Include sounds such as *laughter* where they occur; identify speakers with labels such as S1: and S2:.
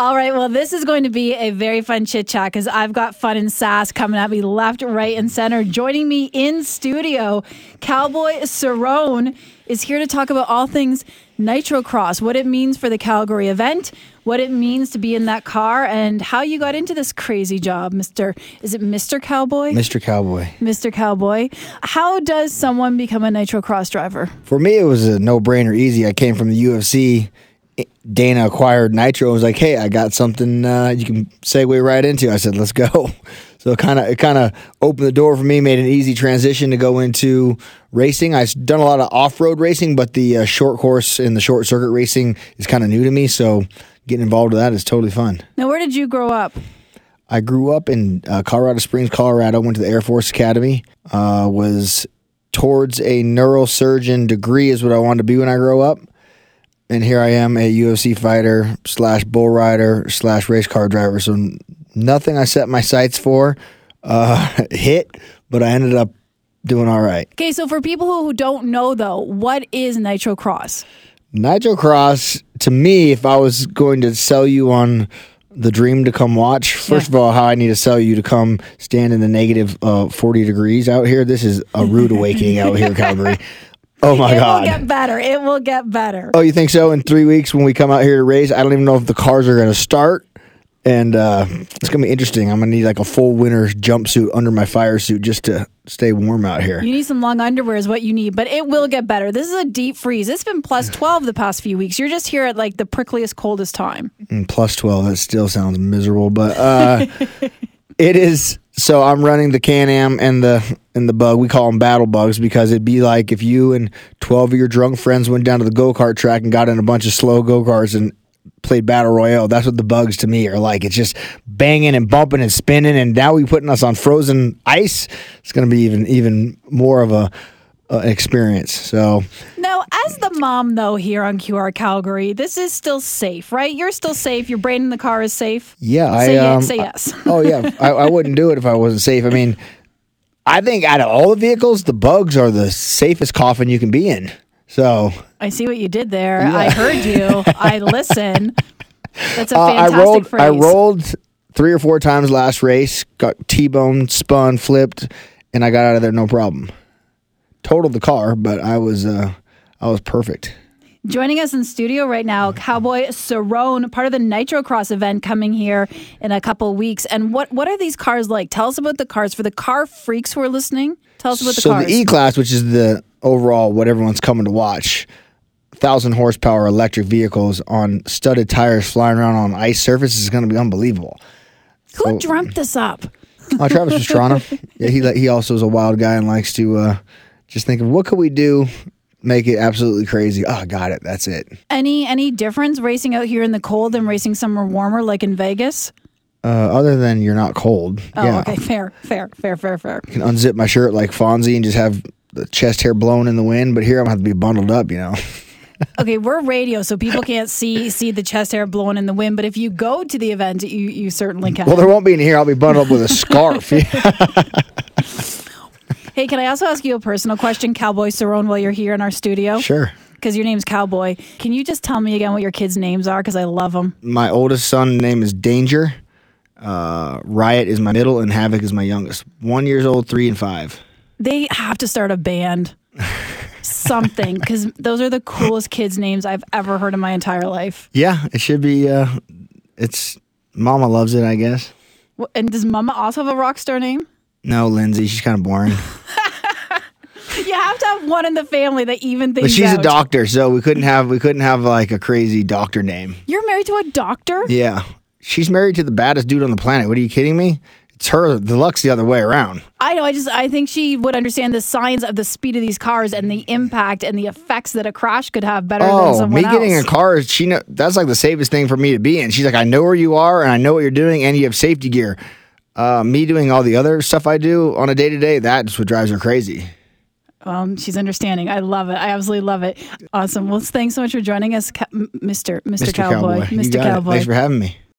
S1: All right, well, this is going to be a very fun chit chat because I've got fun and sass coming at me left, right, and center. Joining me in studio, Cowboy Cerrone is here to talk about all things Nitrocross, what it means for the Calgary event, what it means to be in that car, and how you got into this crazy job, Mr. Is it Mr. Cowboy?
S2: Mr. Cowboy.
S1: Mr. Cowboy. How does someone become a Nitrocross driver?
S2: For me, it was a no brainer, easy. I came from the UFC. Dana acquired Nitro and was like, "Hey, I got something uh, you can segue right into." I said, "Let's go." *laughs* So it kind of it kind of opened the door for me, made an easy transition to go into racing. I've done a lot of off road racing, but the uh, short course and the short circuit racing is kind of new to me. So getting involved with that is totally fun.
S1: Now, where did you grow up?
S2: I grew up in uh, Colorado Springs, Colorado. Went to the Air Force Academy. Uh, was towards a neurosurgeon degree is what I wanted to be when I grow up. And here I am, a UFC fighter slash bull rider slash race car driver. So nothing I set my sights for uh, *laughs* hit, but I ended up doing all right.
S1: Okay, so for people who don't know though, what is Nitro Cross?
S2: Nitro Cross, to me, if I was going to sell you on the dream to come watch, first
S1: Yeah.
S2: of all, how I need to sell you to come stand in the negative uh, 40 degrees out here. This is a rude awakening out here, *laughs* Calgary. Oh my
S1: it
S2: God.
S1: It will get better. It will get better.
S2: Oh, you think so? In three weeks when we come out here to race, I don't even know if the cars are going to start. And uh, it's going to be interesting. I'm going to need like a full winter jumpsuit under my fire suit just to stay warm out here.
S1: You need some long underwear is what you need, but it will get better. This is a deep freeze. It's been plus 12 the past few weeks. You're just here at like the prickliest, coldest time.
S2: And plus 12, that still sounds miserable. But uh, *laughs* it is. So I'm running the Can Am and the and the bug. We call them battle bugs because it'd be like if you and 12 of your drunk friends went down to the go kart track and got in a bunch of slow go karts and played battle royale. That's what the bugs to me are like. It's just banging and bumping and spinning. And now we putting us on frozen ice. It's going to be even even more of a uh, experience. So
S1: Now, as the mom, though, here on QR Calgary, this is still safe, right? You're still safe. Your brain in the car is safe.
S2: yeah,
S1: Say,
S2: I um,
S1: say yes. *laughs*
S2: oh yeah, I, I wouldn't do it if I wasn't safe. I mean, I think out of all the vehicles, the bugs are the safest coffin you can be in. So
S1: I see what you did there. I heard you. *laughs* I listen. That's a
S2: uh, I
S1: fantastic
S2: rolled.
S1: phrase.
S2: I rolled three or four times last race. Got T-boned, spun, flipped, and I got out of there no problem. Totaled the car, but I was uh, I was perfect.
S1: Joining us in studio right now, Cowboy Cerrone, part of the Nitro Cross event coming here in a couple weeks. And what what are these cars like? Tell us about the cars for the car freaks who are listening. Tell us about the
S2: so
S1: cars.
S2: the E class, which is the overall what everyone's coming to watch, thousand horsepower electric vehicles on studded tires flying around on ice surfaces is going to be unbelievable.
S1: who dreamt this up?
S2: Uh, Travis Pastrana, *laughs* yeah, he he also is a wild guy and likes to uh, just think of what could we do, make it absolutely crazy. Oh, got it. That's it.
S1: Any any difference racing out here in the cold than racing somewhere warmer like in Vegas?
S2: Uh, other than you're not cold,
S1: Oh,
S2: yeah,
S1: okay, fair, fair, fair, fair, fair.
S2: I can unzip my shirt like Fonzie and just have the chest hair blown in the wind. But here I'm gonna have to be bundled up, you know. *laughs*
S1: Okay, we're radio, so people can't see see the chest hair blowing in the wind. But if you go to the event, you you certainly can.
S2: Well, there won't be any here. I'll be bundled up with a scarf. *laughs* *laughs*
S1: Hey, can I also ask you a personal question, Cowboy Cerrone, while you're here in our studio?
S2: Sure.
S1: Because your name's Cowboy. Can you just tell me again what your kids' names are? Because I love them.
S2: My oldest son name is Danger. Uh, Riot is my middle, and Havoc is my youngest. One years old, three and five.
S1: They have to start a band. Something, because those are the coolest kids' names I've ever heard in my entire life.
S2: Yeah, it should be. Uh, it's Mama loves it, I guess.
S1: Wh- And does Mama also have a rock star name?
S2: No, Lindsay, she's kind of boring, *laughs*
S1: You have to have one in the family that even things
S2: but she's a doctor, so we couldn't have we couldn't have like a crazy doctor name.
S1: You're married to a doctor?
S2: Yeah, she's married to the baddest dude on the planet. What are you kidding me? It's her. The luck's the other way around.
S1: I know. I just I think she would understand the science of the speed of these cars and the impact and the effects that a crash could have better than
S2: Oh,
S1: someone
S2: me getting
S1: else.
S2: a car, is- she know that's like the safest thing for me to be in. She's like, I know where you are, and I know what you're doing, and you have safety gear. Uh, me doing all the other stuff I do on a day to day, that's what drives her crazy.
S1: Um, she's understanding. I love it. I absolutely love it. Awesome. Well, thanks so much for joining us, Mr. Mr.
S2: Mr.
S1: Cowboy.
S2: Cowboy,
S1: Mr.
S2: got it.
S1: Cowboy.
S2: Thanks for having me.